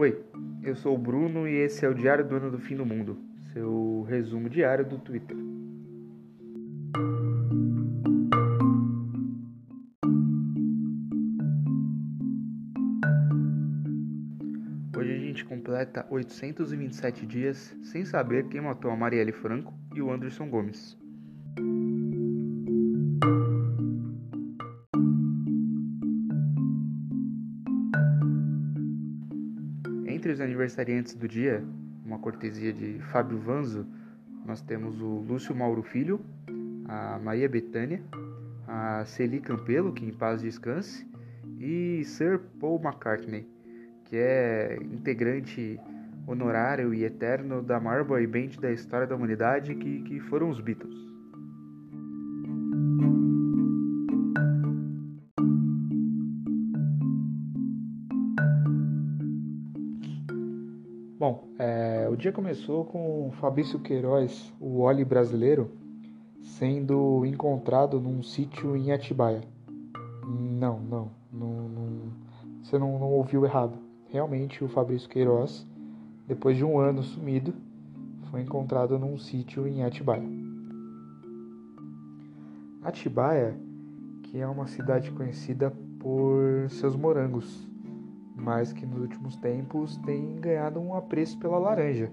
Oi, eu sou o Bruno e esse é o Diário do Ano do Fim do Mundo, seu resumo diário do Twitter. Hoje a gente completa 827 dias sem saber quem matou a Marielle Franco e o Anderson Gomes. Entre os aniversariantes do dia, uma cortesia de Fábio Vanzo, nós temos o Lúcio Mauro Filho, a Maria Betânia, a Celi Campelo, que em paz descanse, e Sir Paul McCartney, que é integrante honorário e eterno da maior boy band da história da humanidade, que, que foram os Beatles. Bom, é, o dia começou com Fabrício Queiroz, o Oli brasileiro, sendo encontrado num sítio em Atibaia. Não, não, não, não você não, não, ouviu errado. Realmente o Fabrício Queiroz, depois de um ano sumido, foi encontrado num sítio em Atibaia. Atibaia, que é uma cidade conhecida por seus morangos, mas que nos últimos tempos tem ganhado um apreço pela laranja,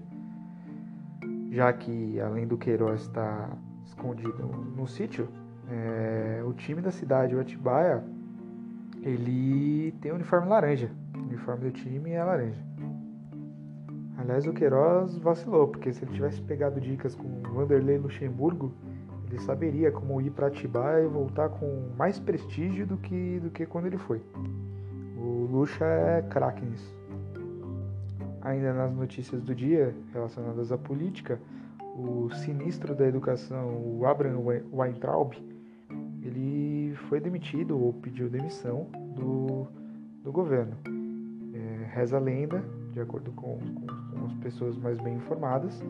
já que além do Queiroz estar escondido no sítio, é, o time da cidade, o Atibaia, ele tem um uniforme laranja. O uniforme do time é laranja. Aliás, o Queiroz vacilou, porque se ele tivesse pegado dicas com o Vanderlei Luxemburgo, ele saberia como ir para Atibaia e voltar com mais prestígio do que, do que quando ele foi. Lucha é craque nisso. Ainda nas notícias do dia relacionadas à política, o sinistro da educação, o Abraham Weintraub, ele foi demitido ou pediu demissão do, do governo. É, reza a lenda, de acordo com, com, com as pessoas mais bem informadas,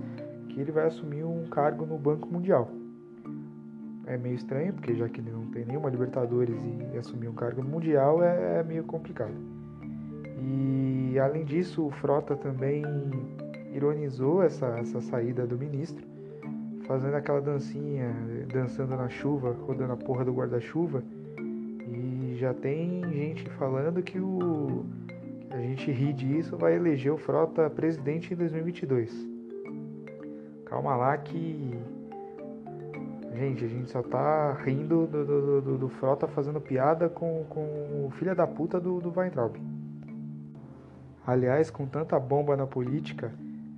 que ele vai assumir um cargo no Banco Mundial é meio estranho, porque já que ele não tem nenhuma Libertadores e assumir um cargo no Mundial é, é meio complicado. E além disso, o Frota também ironizou essa, essa saída do ministro, fazendo aquela dancinha, dançando na chuva, rodando a porra do guarda-chuva. E já tem gente falando que o a gente ri disso vai eleger o Frota presidente em 2022. Calma lá que Gente, a gente só tá rindo do, do, do, do Frota fazendo piada com, com o filho da puta do, do Weintraub. Aliás, com tanta bomba na política,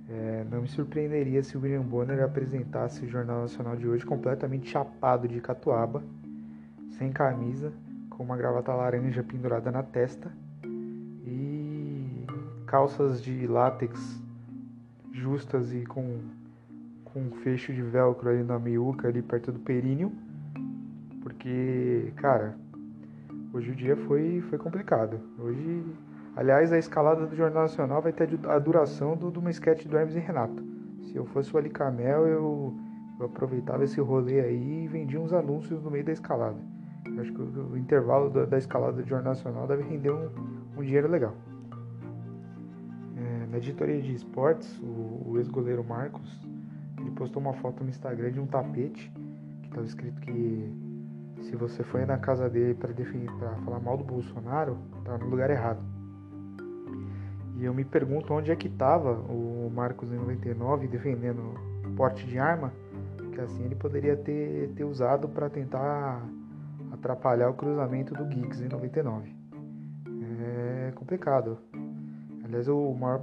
é, não me surpreenderia se o William Bonner apresentasse o Jornal Nacional de hoje completamente chapado de catuaba, sem camisa, com uma gravata laranja pendurada na testa e calças de látex justas e com com um fecho de velcro ali na meiuca, ali perto do períneo. Porque, cara, hoje o dia foi, foi complicado. Hoje, aliás, a escalada do Jornal Nacional vai ter a duração do, de uma sketch do Hermes e Renato. Se eu fosse o Alicamel, eu, eu aproveitava esse rolê aí e vendia uns anúncios no meio da escalada. Eu acho que o, o intervalo da, da, escalada do Jornal Nacional deve render um, um dinheiro legal. É, na editoria de esportes, o, o ex-goleiro Marcos ele postou uma foto no Instagram de um tapete que estava escrito que se você foi na casa dele para falar mal do Bolsonaro, tá no lugar errado. E eu me pergunto onde é que estava o Marcos em 99 defendendo porte de arma, que assim ele poderia ter, ter usado para tentar atrapalhar o cruzamento do Giggs em 99. É complicado. Aliás, o maior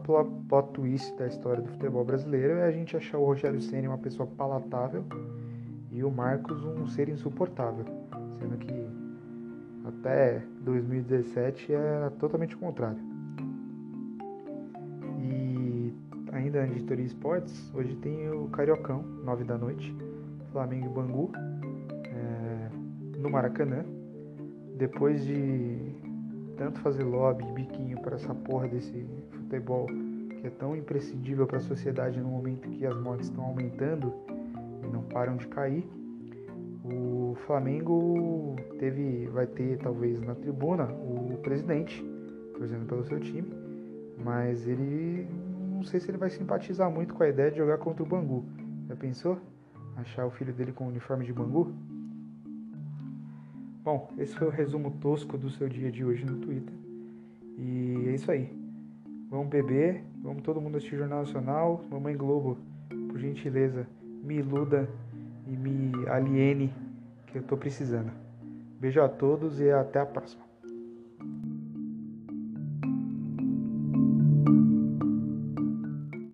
plot twist da história do futebol brasileiro é a gente achar o Rogério Ceni uma pessoa palatável e o Marcos um ser insuportável, sendo que até 2017 era totalmente o contrário. E ainda na editoria esportes, hoje tem o Cariocão, 9 da noite, Flamengo e Bangu, é, no Maracanã. Depois de tanto fazer lobby, biquinho para essa porra desse futebol que é tão imprescindível para a sociedade no momento que as mortes estão aumentando e não param de cair, o Flamengo teve, vai ter talvez na tribuna o presidente torcendo pelo seu time, mas ele não sei se ele vai simpatizar muito com a ideia de jogar contra o Bangu. Já pensou? Achar o filho dele com o uniforme de Bangu? Bom, esse foi o resumo tosco do seu dia de hoje no Twitter. E é isso aí. Vamos beber, vamos todo mundo assistir Jornal Nacional. Mamãe Globo, por gentileza, me iluda e me aliene que eu tô precisando. Beijo a todos e até a próxima.